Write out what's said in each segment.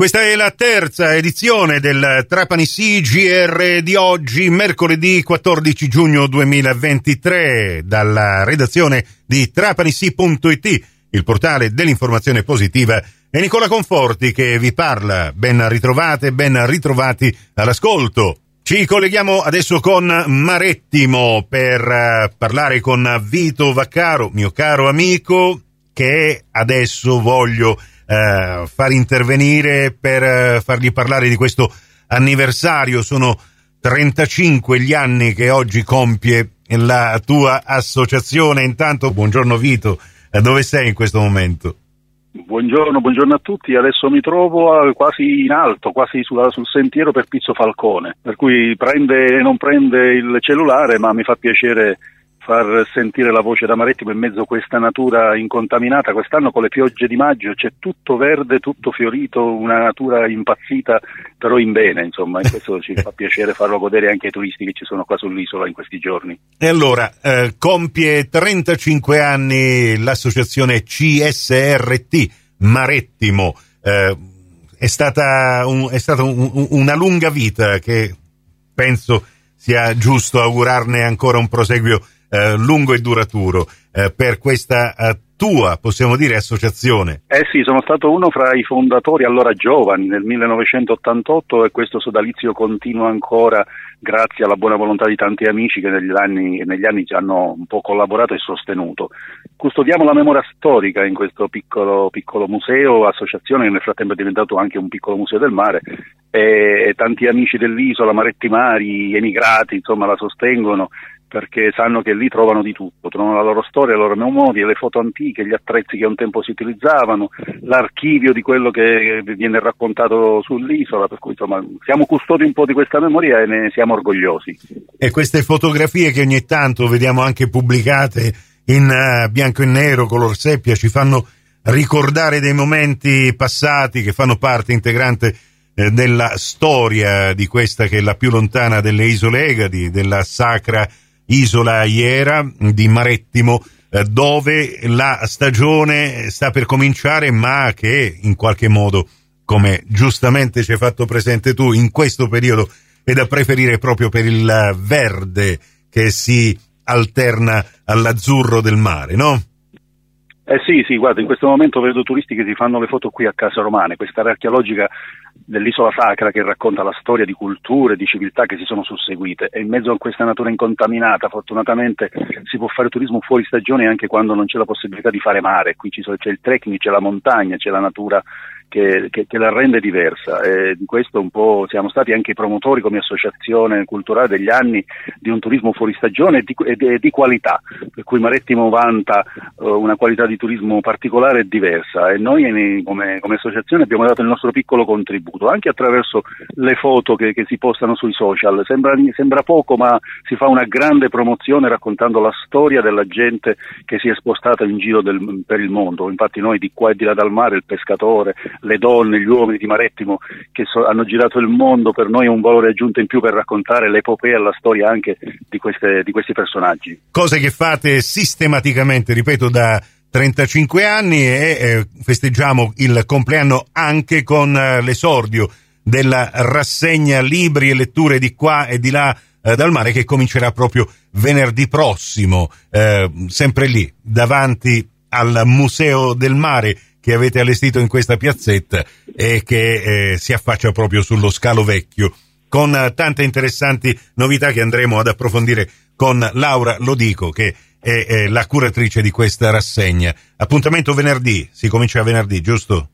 Questa è la terza edizione del Trapani CGR di oggi, mercoledì 14 giugno 2023, dalla redazione di trapanisi.it, il portale dell'informazione positiva. È Nicola Conforti che vi parla. Ben ritrovate, ben ritrovati all'ascolto. Ci colleghiamo adesso con Marettimo per eh, parlare con Vito Vaccaro, mio caro amico, che adesso voglio eh, far intervenire per eh, fargli parlare di questo anniversario. Sono 35 gli anni che oggi compie la tua associazione. Intanto, buongiorno Vito, eh, dove sei in questo momento? Buongiorno, buongiorno, a tutti. Adesso mi trovo quasi in alto, quasi sulla, sul sentiero per Pizzo Falcone, per cui prende e non prende il cellulare, ma mi fa piacere far sentire la voce da Marettimo in mezzo a questa natura incontaminata. Quest'anno con le piogge di maggio c'è tutto verde, tutto fiorito, una natura impazzita, però in bene, insomma, e questo ci fa piacere farlo godere anche ai turisti che ci sono qua sull'isola in questi giorni. E allora, eh, compie 35 anni l'associazione CSRT Marettimo. Eh, è stata, un, è stata un, un, una lunga vita che penso sia giusto augurarne ancora un proseguio eh, lungo e duraturo eh, per questa eh, tua, possiamo dire, associazione. Eh sì, sono stato uno fra i fondatori allora giovani nel 1988 e questo sodalizio continua ancora grazie alla buona volontà di tanti amici che negli anni, negli anni ci hanno un po' collaborato e sostenuto. Custodiamo la memoria storica in questo piccolo, piccolo museo, associazione che nel frattempo è diventato anche un piccolo museo del mare e tanti amici dell'isola, Maretti Mari, emigrati, insomma la sostengono perché sanno che lì trovano di tutto, trovano la loro storia, le loro memorie, le foto antiche, gli attrezzi che un tempo si utilizzavano, l'archivio di quello che viene raccontato sull'isola, per cui insomma siamo custodi un po' di questa memoria e ne siamo orgogliosi. E queste fotografie che ogni tanto vediamo anche pubblicate in uh, bianco e nero, color seppia, ci fanno ricordare dei momenti passati che fanno parte integrante eh, della storia di questa che è la più lontana delle isole Egadi, della sacra Isola Iera di Marettimo, eh, dove la stagione sta per cominciare, ma che in qualche modo, come giustamente ci hai fatto presente tu, in questo periodo è da preferire proprio per il verde che si alterna all'azzurro del mare, no? Eh sì, sì, guarda, in questo momento vedo turisti che si fanno le foto qui a Casa Romane, questa area archeologica dell'isola sacra che racconta la storia di culture, di civiltà che si sono susseguite. E in mezzo a questa natura incontaminata fortunatamente si può fare turismo fuori stagione anche quando non c'è la possibilità di fare mare, qui c'è il trekking, c'è la montagna, c'è la natura che, che, che, la rende diversa. E di questo un po' siamo stati anche i promotori come associazione culturale degli anni di un turismo fuori stagione e di, e di qualità, per cui Marettimo vanta uh, una qualità di turismo particolare e diversa. E noi come, come, associazione abbiamo dato il nostro piccolo contributo anche attraverso le foto che, che si postano sui social, sembra, sembra, poco ma si fa una grande promozione raccontando la storia della gente che si è spostata in giro del, per il mondo, infatti noi di qua e di là dal mare, il pescatore, le donne, gli uomini di Marettimo che so, hanno girato il mondo, per noi è un valore aggiunto in più per raccontare l'epopea la storia anche di, queste, di questi personaggi. Cose che fate sistematicamente, ripeto, da 35 anni e eh, festeggiamo il compleanno anche con eh, l'esordio della rassegna libri e letture di qua e di là eh, dal mare che comincerà proprio venerdì prossimo, eh, sempre lì, davanti al Museo del Mare che avete allestito in questa piazzetta e che eh, si affaccia proprio sullo scalo vecchio con eh, tante interessanti novità che andremo ad approfondire con Laura Lodico che è, è la curatrice di questa rassegna. Appuntamento venerdì, si comincia venerdì, giusto?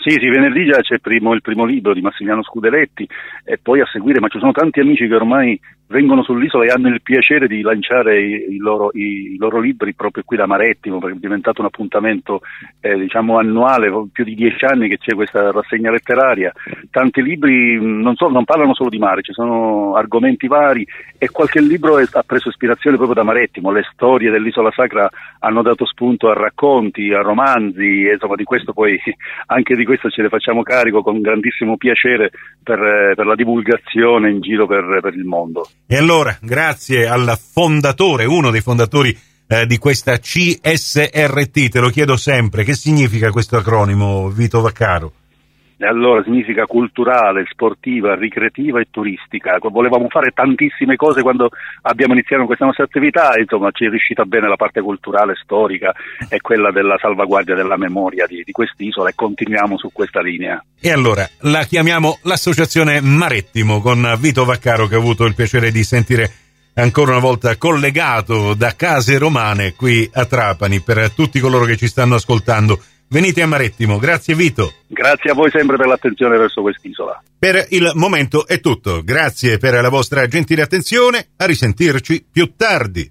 Sì, sì, venerdì già c'è primo, il primo libro di Massimiliano Scudeletti e poi a seguire, ma ci sono tanti amici che ormai vengono sull'isola e hanno il piacere di lanciare i, i, loro, i, i loro, libri proprio qui da Marettimo, perché è diventato un appuntamento eh, diciamo annuale, più di dieci anni che c'è questa rassegna letteraria. Tanti libri non, so, non parlano solo di mare, ci sono argomenti vari e qualche libro è, ha preso ispirazione proprio da Marettimo. Le storie dell'isola sacra hanno dato spunto a racconti, a romanzi, e insomma di questo poi anche di questo ce ne facciamo carico con grandissimo piacere per, eh, per la divulgazione in giro per, per il mondo. E allora, grazie al fondatore, uno dei fondatori eh, di questa CSRT, te lo chiedo sempre, che significa questo acronimo, Vito Vaccaro? Allora significa culturale, sportiva, ricreativa e turistica. Volevamo fare tantissime cose quando abbiamo iniziato questa nostra attività insomma ci è riuscita bene la parte culturale, storica e quella della salvaguardia della memoria di, di quest'isola e continuiamo su questa linea. E allora la chiamiamo l'associazione Marettimo con Vito Vaccaro che ho avuto il piacere di sentire ancora una volta collegato da case romane qui a Trapani per tutti coloro che ci stanno ascoltando. Venite a Marettimo, grazie Vito. Grazie a voi sempre per l'attenzione verso quest'isola. Per il momento è tutto, grazie per la vostra gentile attenzione, a risentirci più tardi.